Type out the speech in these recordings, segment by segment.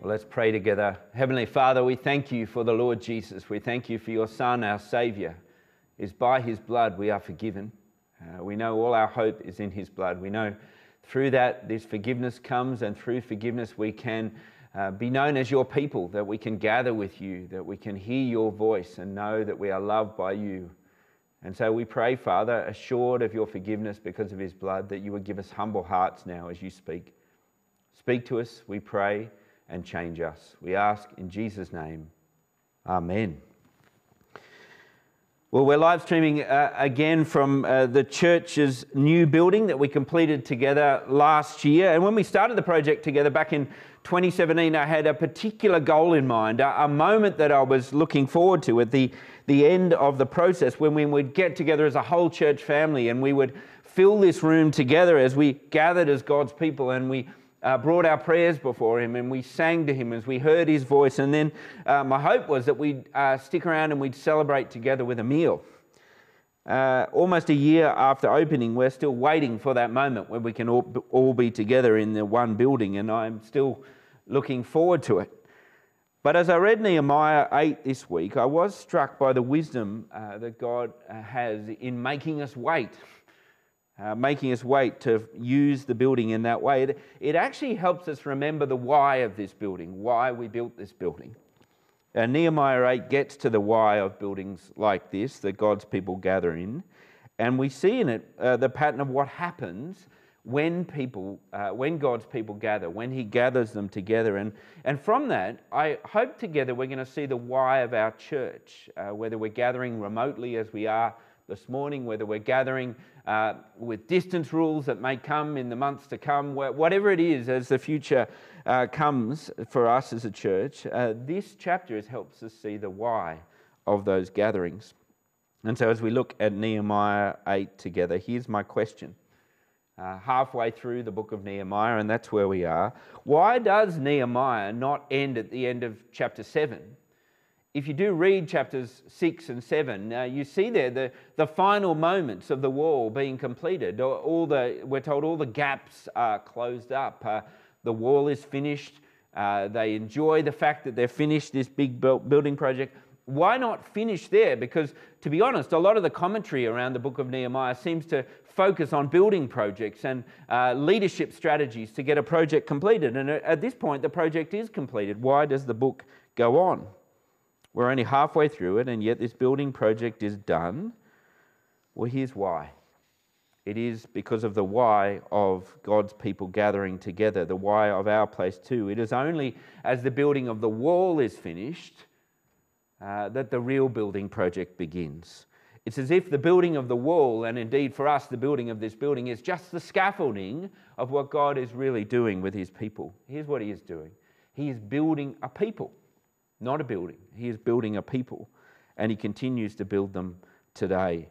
Well, let's pray together. Heavenly Father, we thank you for the Lord Jesus. We thank you for your Son, our Saviour. Is by his blood we are forgiven. Uh, we know all our hope is in his blood. We know through that this forgiveness comes, and through forgiveness we can uh, be known as your people, that we can gather with you, that we can hear your voice and know that we are loved by you. And so we pray, Father, assured of your forgiveness because of his blood, that you would give us humble hearts now as you speak. Speak to us, we pray and change us. We ask in Jesus' name. Amen. Well, we're live streaming uh, again from uh, the church's new building that we completed together last year. And when we started the project together back in 2017, I had a particular goal in mind, a, a moment that I was looking forward to at the, the end of the process when we would get together as a whole church family and we would fill this room together as we gathered as God's people and we uh, brought our prayers before Him and we sang to Him as we heard His voice. And then uh, my hope was that we'd uh, stick around and we'd celebrate together with a meal. Uh, almost a year after opening, we're still waiting for that moment where we can all, all be together in the one building, and I'm still looking forward to it. But as I read Nehemiah 8 this week, I was struck by the wisdom uh, that God uh, has in making us wait uh, making us wait to use the building in that way. It, it, actually helps us remember the why of this building, why we built this building. And Nehemiah 8 gets to the why of buildings like this that God's people gather in. And we see in it uh, the pattern of what happens when people, uh, when God's people gather, when He gathers them together. And, and from that, I hope together we're going to see the why of our church, uh, whether we're gathering remotely as we are this morning, whether we're gathering uh, with distance rules that may come in the months to come, whatever it is as the future uh, comes for us as a church, uh, this chapter helps us see the why of those gatherings. And so as we look at Nehemiah 8 together, here's my question. Uh, halfway through the book of Nehemiah, and that's where we are. Why does Nehemiah not end at the end of chapter 7? If you do read chapters 6 and 7, uh, you see there the, the final moments of the wall being completed. All the, we're told all the gaps are closed up. Uh, the wall is finished. Uh, they enjoy the fact that they've finished this big building project. Why not finish there? Because, to be honest, a lot of the commentary around the book of Nehemiah seems to focus on building projects and uh, leadership strategies to get a project completed. And at this point, the project is completed. Why does the book go on? We're only halfway through it, and yet this building project is done. Well, here's why. It is because of the why of God's people gathering together, the why of our place too. It is only as the building of the wall is finished uh, that the real building project begins. It's as if the building of the wall, and indeed for us, the building of this building, is just the scaffolding of what God is really doing with his people. Here's what he is doing He is building a people not a building. He is building a people, and he continues to build them today.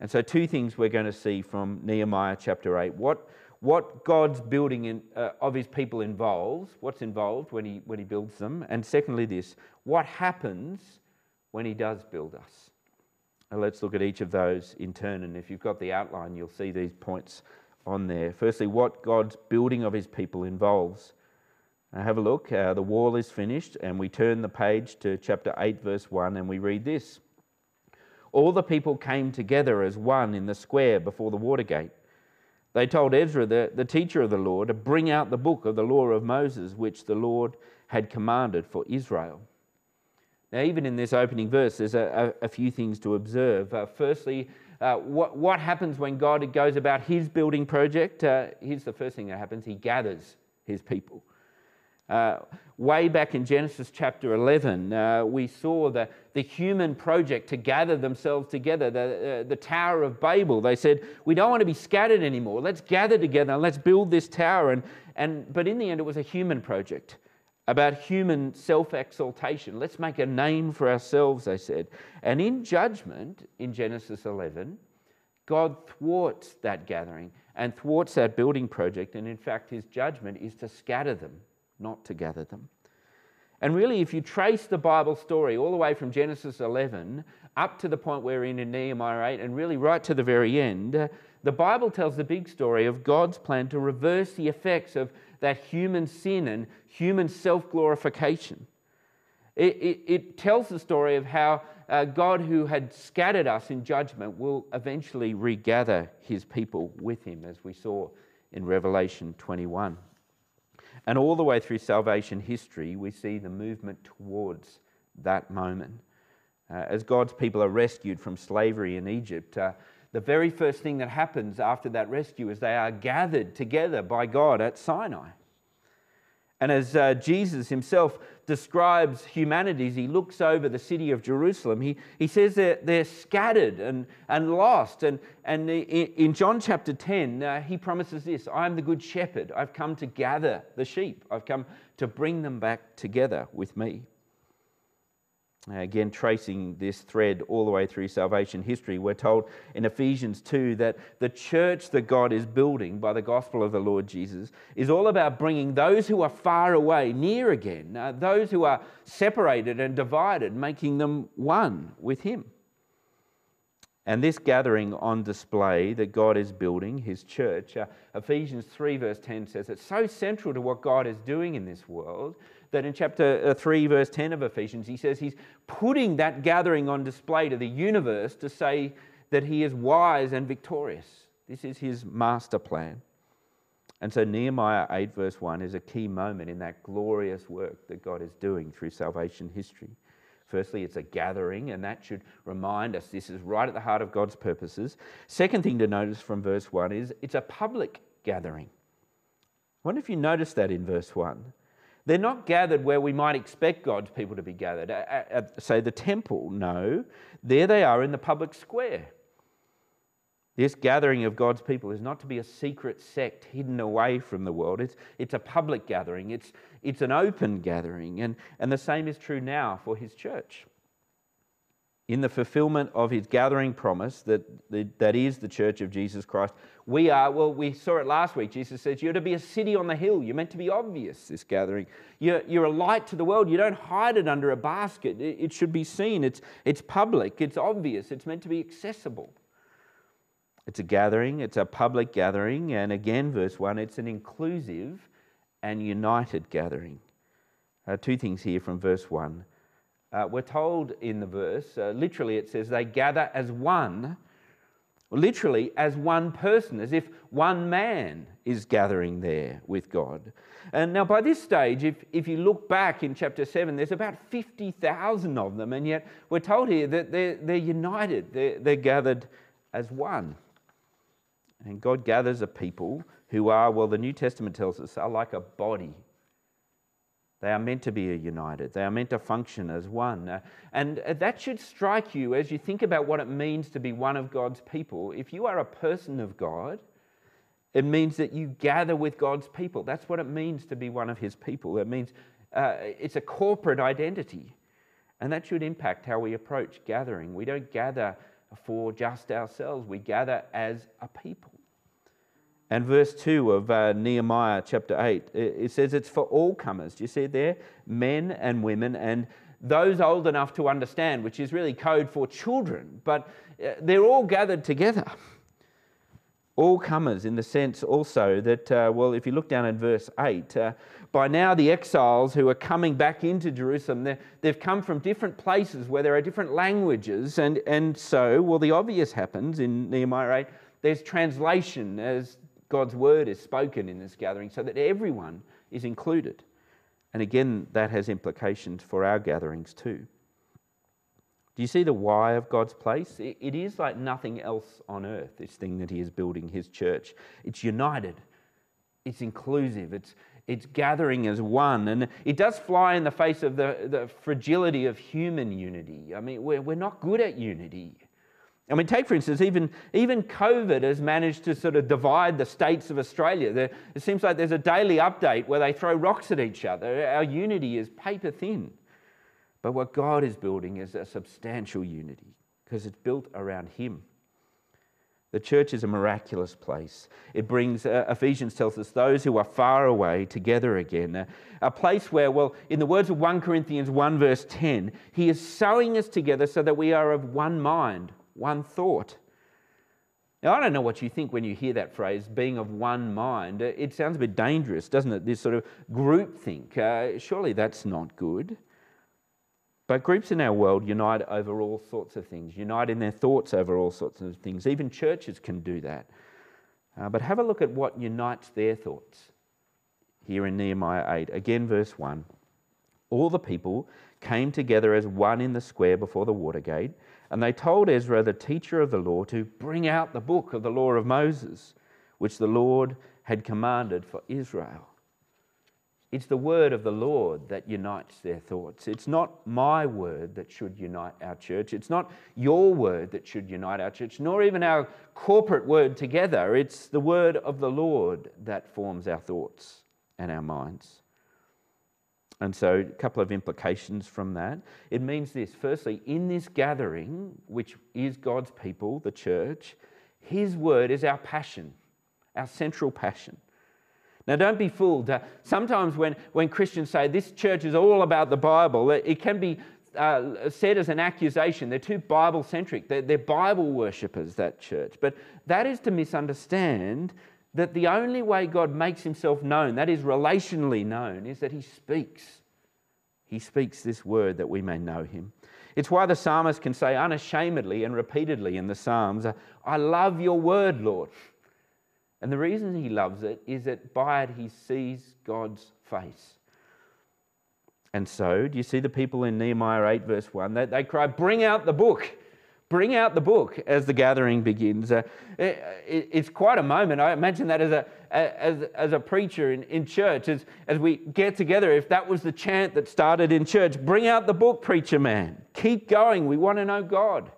And so, two things we're going to see from Nehemiah chapter 8. What, what God's building in, uh, of his people involves, what's involved when he, when he builds them. And secondly, this what happens when he does build us. Now let's look at each of those in turn. And if you've got the outline, you'll see these points on there. Firstly, what God's building of his people involves. Have a look. Uh, the wall is finished, and we turn the page to chapter 8, verse 1, and we read this All the people came together as one in the square before the water gate. They told Ezra, the, the teacher of the law, to bring out the book of the law of Moses, which the Lord had commanded for Israel. Now, even in this opening verse, there's a, a, a few things to observe. Uh, firstly, uh, what, what happens when God goes about his building project? Uh, here's the first thing that happens He gathers his people. Uh, way back in Genesis chapter 11, uh, we saw the, the human project to gather themselves together, the, uh, the Tower of Babel. They said, We don't want to be scattered anymore. Let's gather together and let's build this tower. And, and, but in the end, it was a human project about human self exaltation. Let's make a name for ourselves, they said. And in judgment, in Genesis 11, God thwarts that gathering and thwarts that building project. And in fact, his judgment is to scatter them not to gather them. And really, if you trace the Bible story all the way from Genesis 11 up to the point we're in in Nehemiah 8, and really right to the very end, the Bible tells the big story of God's plan to reverse the effects of that human sin and human self glorification. It, it, it, tells the story of how uh, God, who had scattered us in judgment, will eventually regather his people with him, as we saw in Revelation 21. And all the way through salvation history, we see the movement towards that moment. Uh, as God's people are rescued from slavery in Egypt, uh, the very first thing that happens after that rescue is they are gathered together by God at Sinai. And as uh, Jesus himself describes humanity as he looks over the city of Jerusalem, he, he says they're, they're scattered and, and lost. And, and in John chapter 10, uh, he promises this I am the good shepherd. I've come to gather the sheep, I've come to bring them back together with me. Again, tracing this thread all the way through salvation history, we're told in Ephesians 2 that the church that God is building by the gospel of the Lord Jesus is all about bringing those who are far away near again, uh, those who are separated and divided, making them one with Him. And this gathering on display that God is building, His church, uh, Ephesians 3, verse 10 says it's so central to what God is doing in this world that in chapter uh, 3, verse 10 of Ephesians, he says he's putting that gathering on display to the universe to say that he is wise and victorious. This is his master plan. And so Nehemiah 8, verse 1 is a key moment in that glorious work that God is doing through salvation history. Firstly, it's a gathering, and that should remind us this is right at the heart of God's purposes. Second thing to notice from verse 1 is it's a public gathering. I wonder if you noticed that in verse 1. They're not gathered where we might expect God's people to be gathered, at, at, say the temple. No, there they are in the public square. This gathering of God's people is not to be a secret sect hidden away from the world. It's, it's a public gathering, it's, it's an open gathering. And, and the same is true now for his church in the fulfillment of his gathering promise, that, that is the church of Jesus Christ, we are, well, we saw it last week. Jesus says, You're to be a city on the hill. You're meant to be obvious, this gathering. You're, you're a light to the world. You don't hide it under a basket. It, it should be seen. It's, it's public, it's obvious, it's meant to be accessible. It's a gathering, it's a public gathering. And again, verse 1, it's an inclusive and united gathering. Uh, two things here from verse 1. Uh, we're told in the verse, uh, literally, it says they gather as one, literally as one person, as if one man is gathering there with God. And now, by this stage, if, if you look back in chapter 7, there's about 50,000 of them, and yet we're told here that they're, they're united, they're, they're gathered as one. And God gathers a people who are, well, the New Testament tells us, are like a body they are meant to be united. They are meant to function as one. Uh, and uh, that should strike you as you think about what it means to be one of God's people. If you are a person of God, it means that you gather with God's people. That's what it means to be one of His people. It means uh, it's a corporate identity. And that should impact how we approach gathering. We don't gather for just ourselves, we gather as a people. And verse 2 of uh, Nehemiah chapter 8, it says it's for all comers. Do you see it there? Men and women and those old enough to understand, which is really code for children, but uh, they're all gathered together. All comers, in the sense also that, uh, well, if you look down in verse 8, uh, by now the exiles who are coming back into Jerusalem, they've come from different places where there are different languages, and, and so, well, the obvious happens in Nehemiah 8 there's translation as God's word is spoken in this gathering so that everyone is included. And again, that has implications for our gatherings too. Do you see the why of God's place? It is like nothing else on earth, this thing that He is building, His church. It's united, it's inclusive, it's, it's gathering as one. And it does fly in the face of the, the fragility of human unity. I mean, we're, we're not good at unity. I mean, take for instance, even, even COVID has managed to sort of divide the states of Australia. There, it seems like there's a daily update where they throw rocks at each other. Our unity is paper thin. But what God is building is a substantial unity because it's built around Him. The church is a miraculous place. It brings, uh, Ephesians tells us, those who are far away together again. Uh, a place where, well, in the words of 1 Corinthians 1, verse 10, He is sewing us together so that we are of one mind one thought. Now, I don't know what you think when you hear that phrase, being of one mind. It sounds a bit dangerous, doesn't it? This sort of group think. Uh, surely that's not good. But groups in our world unite over all sorts of things, unite in their thoughts over all sorts of things. Even churches can do that. Uh, but have a look at what unites their thoughts here in Nehemiah 8. Again, verse 1. All the people came together as one in the square before the water gate, and they told Ezra, the teacher of the law, to bring out the book of the law of Moses, which the Lord had commanded for Israel. It's the word of the Lord that unites their thoughts. It's not my word that should unite our church. It's not your word that should unite our church, nor even our corporate word together. It's the word of the Lord that forms our thoughts and our minds. And so, a couple of implications from that. It means this firstly, in this gathering, which is God's people, the church, His word is our passion, our central passion. Now, don't be fooled. Uh, sometimes when, when Christians say this church is all about the Bible, it, it can be uh, said as an accusation. They're too Bible centric, they're, they're Bible worshippers, that church. But that is to misunderstand that the only way God makes himself known, that is relationally known, is that he speaks. He speaks this word that we may know him. It's why the psalmist can say unashamedly and repeatedly in the Psalms, I love your word, Lord. And the reason he loves it is that by it he sees God's face. And so, do you see the people in Nehemiah 8, verse 1? They, they cry, Bring out the book. Bring out the book as the gathering begins. Uh, it, it's quite a moment. I imagine that as a, as, as a preacher in, in church, as, as we get together, if that was the chant that started in church, bring out the book, preacher man. Keep going. We want to know God.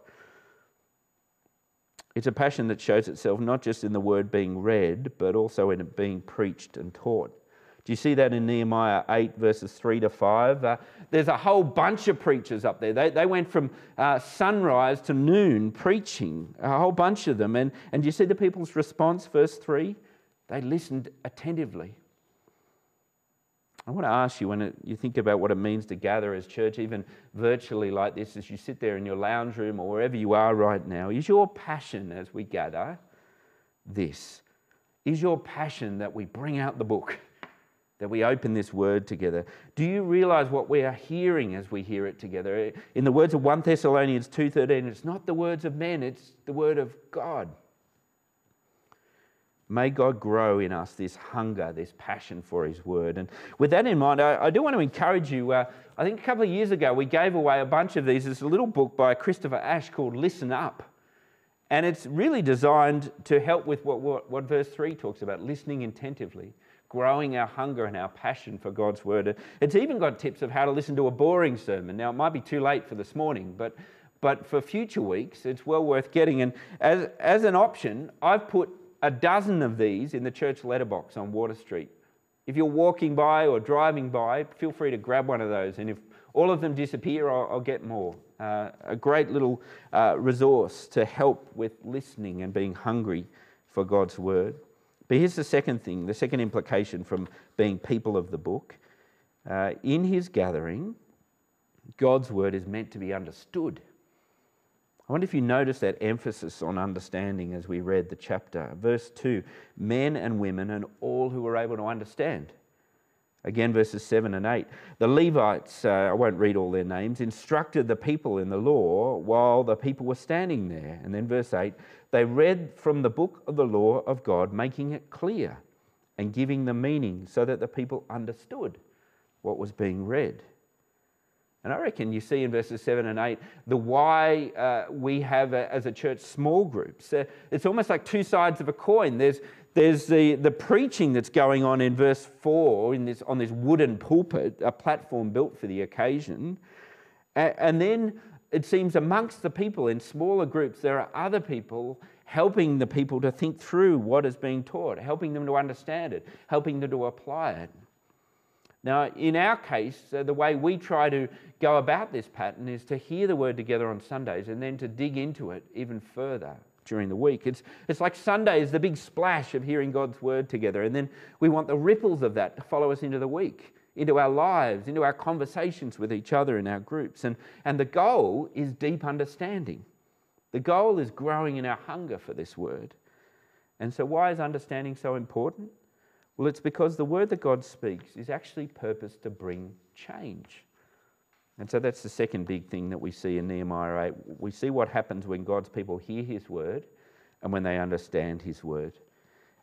It's a passion that shows itself not just in the word being read, but also in it being preached and taught. Do you see that in Nehemiah 8, verses 3 to 5? Uh, there's a whole bunch of preachers up there. They, they went from uh, sunrise to noon preaching, a whole bunch of them. And, and you see the people's response, verse 3? They listened attentively. I want to ask you when it, you think about what it means to gather as church, even virtually like this, as you sit there in your lounge room or wherever you are right now, is your passion as we gather this? Is your passion that we bring out the book, that we open this word together? Do you realize what we are hearing as we hear it together? In the words of 1 Thessalonians 2:13, it's not the words of men, it's the word of God. May God grow in us this hunger, this passion for His Word. And with that in mind, I, I do want to encourage you. Uh, I think a couple of years ago, we gave away a bunch of these. There's a little book by Christopher Ash called Listen Up. And it's really designed to help with what, what, what verse 3 talks about listening attentively, growing our hunger and our passion for God's Word. It's even got tips of how to listen to a boring sermon. Now, it might be too late for this morning, but but for future weeks, it's well worth getting. And as, as an option, I've put a dozen of these in the church letterbox on Water Street. If you're walking by or driving by, feel free to grab one of those. And if all of them disappear, I'll, I'll get more. Uh, a great little uh, resource to help with listening and being hungry for God's word. But here's the second thing the second implication from being people of the book. Uh, in his gathering, God's word is meant to be understood. I wonder if you notice that emphasis on understanding as we read the chapter. Verse 2 men and women and all who were able to understand. Again, verses 7 and 8. The Levites, uh, I won't read all their names, instructed the people in the law while the people were standing there. And then, verse 8, they read from the book of the law of God, making it clear and giving the meaning so that the people understood what was being read. And I reckon you see in verses 7 and 8 the why uh, we have, a, as a church, small groups. Uh, it's almost like two sides of a coin. There's, there's the, the preaching that's going on in verse 4 in this, on this wooden pulpit, a platform built for the occasion. and then it seems amongst the people in smaller groups, there are other people helping the people to think through what is being taught, helping them to understand it, helping them to apply it. Now, in our case, uh, the way we try to go about this pattern is to hear the word together on Sundays and then to dig into it even further during the week. It's, it's like Sunday is the big splash of hearing God's word together, and then we want the ripples of that to follow us into the week, into our lives, into our conversations with each other in our groups. And, and the goal is deep understanding. The goal is growing in our hunger for this word. And so, why is understanding so important? Well, it's because the word that God speaks is actually purposed to bring change. And so that's the second big thing that we see in Nehemiah 8. We see what happens when God's people hear his word and when they understand his word.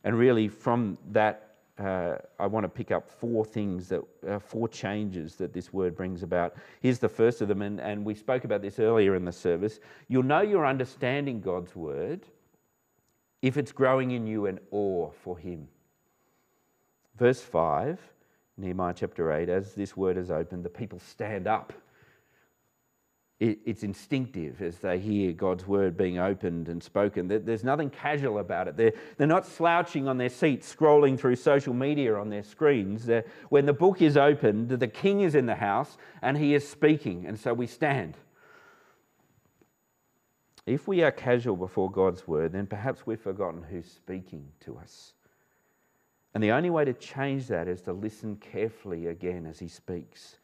And really, from that, uh, I want to pick up four things that, uh, four changes that this word brings about. Here's the first of them, and, and we spoke about this earlier in the service. You'll know you're understanding God's word if it's growing in you an awe for him. Verse 5, Nehemiah chapter 8, as this word is opened, the people stand up it's instinctive as they hear God's word being opened and spoken. There's nothing casual about it. They're, they're not slouching on their seats, scrolling through social media on their screens. when the book is opened, the king is in the house and he is speaking, and so we stand. If we are casual before God's word, then perhaps we've forgotten who's speaking to us. And the only way to change that is to listen carefully again as he speaks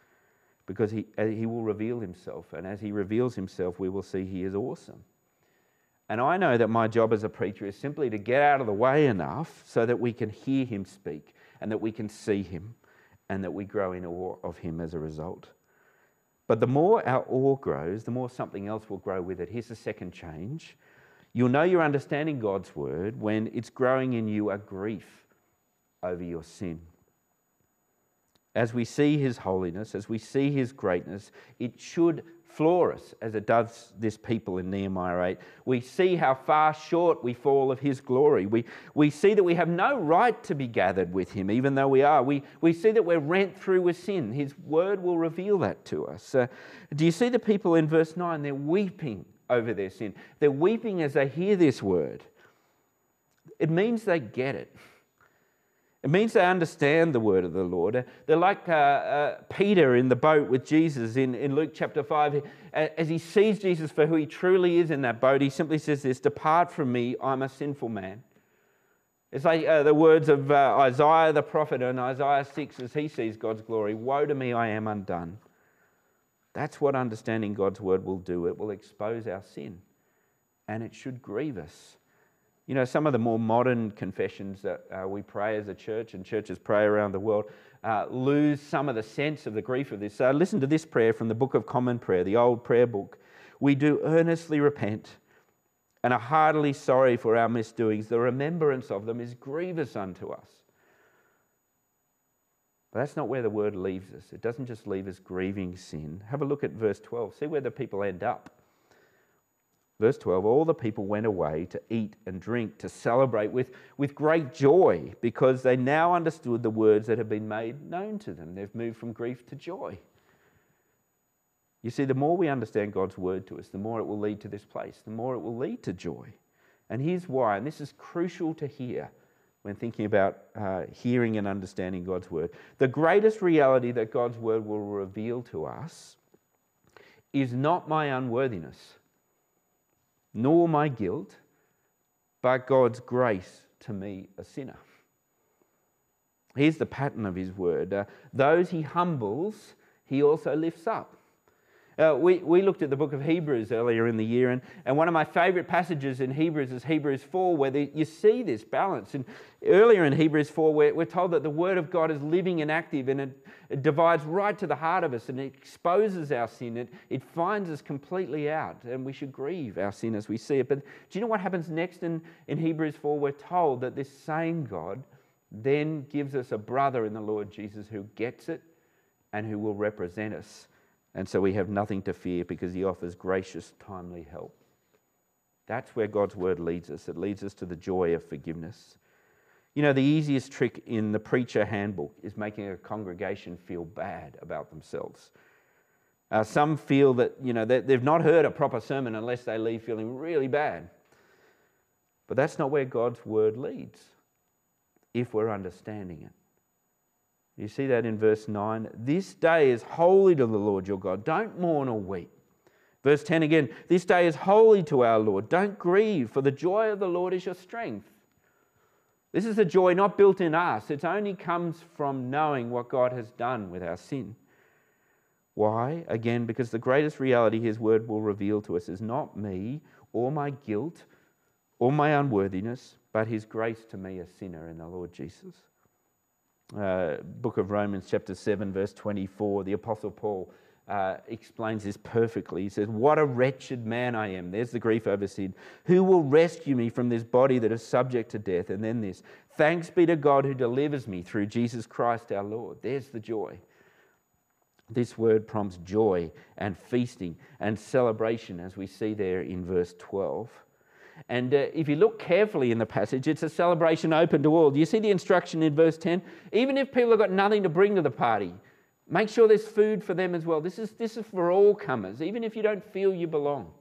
because he, he will reveal himself. And as he reveals himself, we will see he is awesome. And I know that my job as a preacher is simply to get out of the way enough so that we can hear him speak and that we can see him and that we grow in awe of him as a result. But the more our awe grows, the more something else will grow with it. Here's the second change. You'll know you're understanding God's word when it's growing in you a grief over your sin as we see his holiness, as we see his greatness, it should floor us as it does this people in Nehemiah 8. We see how far short we fall of his glory. We, we see that we have no right to be gathered with him, even though we are. We, we see that we're rent through with sin. His word will reveal that to us. Uh, do you see the people in verse 9? They're weeping over their sin, they're weeping as they hear this word. It means they get it. It means they understand the word of the Lord. They're like uh, uh, Peter in the boat with Jesus in, in Luke chapter 5. As he sees Jesus for who he truly is in that boat, he simply says this Depart from me, I'm a sinful man. It's like uh, the words of uh, Isaiah the prophet in Isaiah 6 as he sees God's glory Woe to me, I am undone. That's what understanding God's word will do. It will expose our sin, and it should grieve us. You know, some of the more modern confessions that uh, we pray as a church and churches pray around the world uh, lose some of the sense of the grief of this. So listen to this prayer from the Book of Common Prayer, the old prayer book. We do earnestly repent and are heartily sorry for our misdoings. The remembrance of them is grievous unto us. But that's not where the word leaves us. It doesn't just leave us grieving sin. Have a look at verse 12. See where the people end up. Verse 12 All the people went away to eat and drink, to celebrate with, with great joy, because they now understood the words that have been made known to them. They've moved from grief to joy. You see, the more we understand God's word to us, the more it will lead to this place, the more it will lead to joy. And here's why, and this is crucial to hear when thinking about uh, hearing and understanding God's word. The greatest reality that God's word will reveal to us is not my unworthiness nor my guilt, but God's grace to me, a sinner. Here's the pattern of his word uh, those he humbles, he also lifts up. Uh, we, we looked at the book of Hebrews earlier in the year, and, and one of my favourite passages in Hebrews is Hebrews 4, where the, you see this balance. And earlier in Hebrews 4, we're, we're told that the Word of God is living and active, and it, it divides right to the heart of us, and it exposes our sin. It, it finds us completely out, and we should grieve our sin as we see it. But do you know what happens next in, in Hebrews 4? We're told that this same God then gives us a brother in the Lord Jesus who gets it and who will represent us and so we have nothing to fear because he offers gracious, timely help. That's where God's word leads us. It leads us to the joy of forgiveness. You know, the easiest trick in the preacher handbook is making a congregation feel bad about themselves. Uh, some feel that, you know, they've not heard a proper sermon unless they leave feeling really bad. But that's not where God's word leads if we're understanding it. You see that in verse 9. This day is holy to the Lord your God. Don't mourn or weep. Verse 10 again. This day is holy to our Lord. Don't grieve, for the joy of the Lord is your strength. This is a joy not built in us, it only comes from knowing what God has done with our sin. Why? Again, because the greatest reality His word will reveal to us is not me or my guilt or my unworthiness, but his grace to me, a sinner in the Lord Jesus. Uh, book of Romans, chapter 7, verse 24, the Apostle Paul uh, explains this perfectly. He says, What a wretched man I am. There's the grief over sin. Who will rescue me from this body that is subject to death? And then this Thanks be to God who delivers me through Jesus Christ our Lord. There's the joy. This word prompts joy and feasting and celebration, as we see there in verse 12. And uh, if you look carefully in the passage, it's a celebration open to all. Do you see the instruction in verse 10? Even if people have got nothing to bring to the party, make sure there's food for them as well. This is, this is for all comers, even if you don't feel you belong.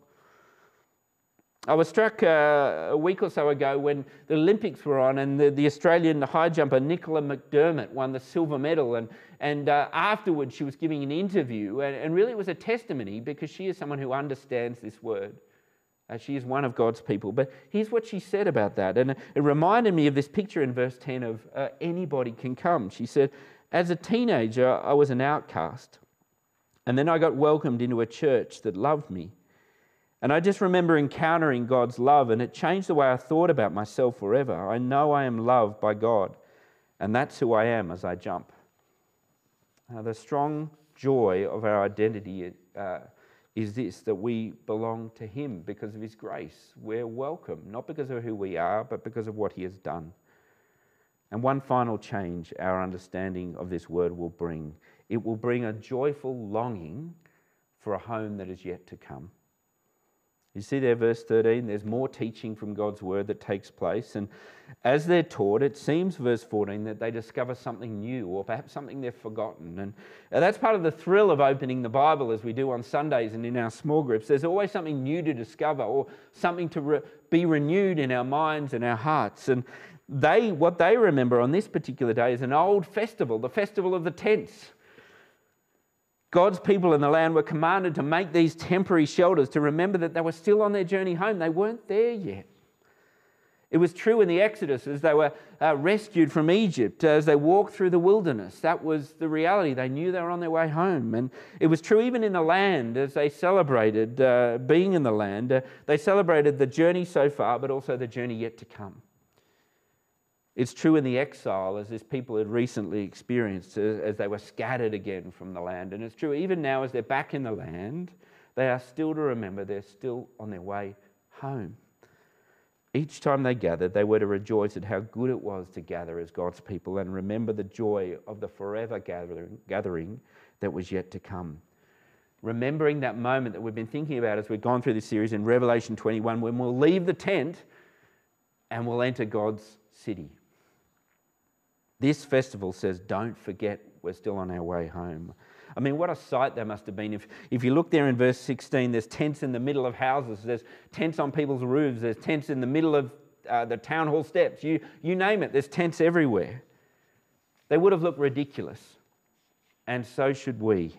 I was struck uh, a week or so ago when the Olympics were on and the, the Australian high jumper Nicola McDermott won the silver medal. And, and uh, afterwards, she was giving an interview, and, and really it was a testimony because she is someone who understands this word. Uh, she is one of God's people. But here's what she said about that. And it reminded me of this picture in verse 10 of uh, anybody can come. She said, As a teenager, I was an outcast. And then I got welcomed into a church that loved me. And I just remember encountering God's love, and it changed the way I thought about myself forever. I know I am loved by God, and that's who I am as I jump. Uh, the strong joy of our identity uh, is this that we belong to Him because of His grace. We're welcome, not because of who we are, but because of what He has done. And one final change our understanding of this word will bring it will bring a joyful longing for a home that is yet to come. You see there, verse 13, there's more teaching from God's word that takes place. And as they're taught, it seems, verse 14, that they discover something new or perhaps something they've forgotten. And uh, that's part of the thrill of opening the Bible as we do on Sundays and in our small groups. There's always something new to discover or something to re- be renewed in our minds and our hearts. And they, what they remember on this particular day is an old festival, the festival of the tents. God's people in the land were commanded to make these temporary shelters to remember that they were still on their journey home. They weren't there yet. It was true in the Exodus as they were uh, rescued from Egypt, as they walked through the wilderness. That was the reality. They knew they were on their way home. And it was true even in the land as they celebrated uh, being in the land. Uh, they celebrated the journey so far, but also the journey yet to come. It's true in the exile, as this people had recently experienced as they were scattered again from the land. And it's true even now as they're back in the land, they are still to remember they're still on their way home. Each time they gathered, they were to rejoice at how good it was to gather as God's people and remember the joy of the forever gathering, gathering that was yet to come. Remembering that moment that we've been thinking about as we've gone through this series in Revelation 21, when we'll leave the tent and we'll enter God's city. This festival says, don't forget we're still on our way home. I mean, what a sight that must have been. If, if you look there in verse 16, there's tents in the middle of houses, there's tents on people's roofs, there's tents in the middle of uh, the town hall steps. You, you name it, there's tents everywhere. They would have looked ridiculous. And so should we.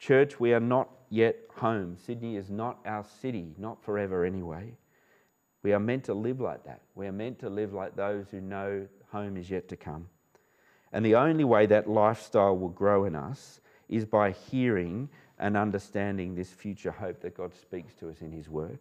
Church, we are not yet home. Sydney is not our city, not forever anyway. We are meant to live like that. We are meant to live like those who know home is yet to come. And the only way that lifestyle will grow in us is by hearing and understanding this future hope that God speaks to us in His Word.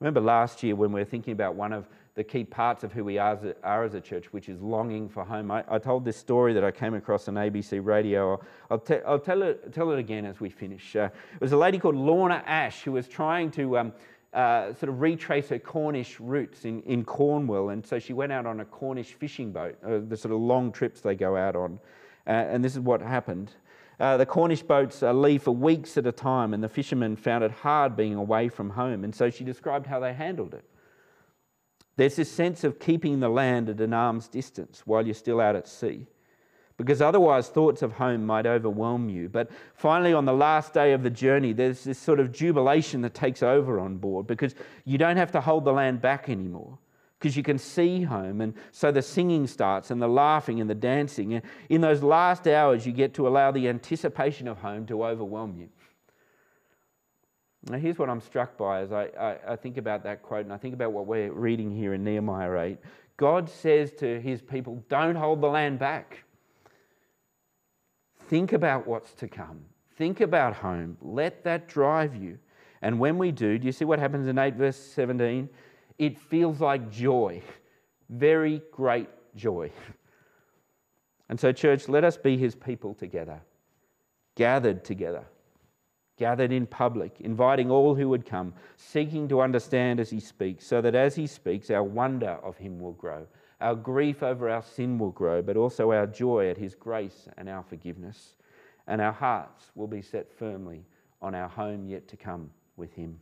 Remember last year when we were thinking about one of the key parts of who we are as a, are as a church, which is longing for home. I, I, told this story that I came across on ABC radio. I'll, I'll, te- I'll tell, it, tell it again as we finish. Uh, it was a lady called Lorna Ash who was trying to um, uh, sort of retrace her Cornish roots in, in Cornwall. And so she went out on a Cornish fishing boat, uh, the sort of long trips they go out on. Uh, and this is what happened. Uh, the Cornish boats uh, leave for weeks at a time, and the fishermen found it hard being away from home. And so she described how they handled it. There's this sense of keeping the land at an arm's distance while you're still out at sea because otherwise thoughts of home might overwhelm you. But finally, on the last day of the journey, there's this sort of jubilation that takes over on board because you don't have to hold the land back anymore because you can see home. And so the singing starts and the laughing and the dancing. And in those last hours, you get to allow the anticipation of home to overwhelm you. Now, here's what I'm struck by as I, I, I think about that quote and I think about what we're reading here in Nehemiah 8. God says to his people, Don't hold the land back. Think about what's to come. Think about home. Let that drive you. And when we do, do you see what happens in 8 verse 17? It feels like joy, very great joy. And so, church, let us be his people together, gathered together, gathered in public, inviting all who would come, seeking to understand as he speaks, so that as he speaks, our wonder of him will grow. Our grief over our sin will grow, but also our joy at his grace and our forgiveness. And our hearts will be set firmly on our home yet to come with him.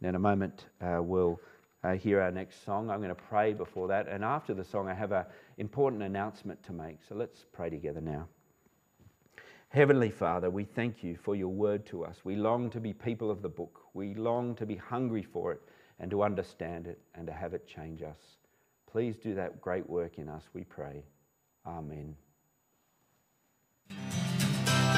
Now, in a moment, uh, we'll uh, hear our next song. I'm going to pray before that. And after the song, I have an important announcement to make. So let's pray together now. Heavenly Father, we thank you for your word to us. We long to be people of the book. We long to be hungry for it and to understand it and to have it change us. Please do that great work in us, we pray. Amen.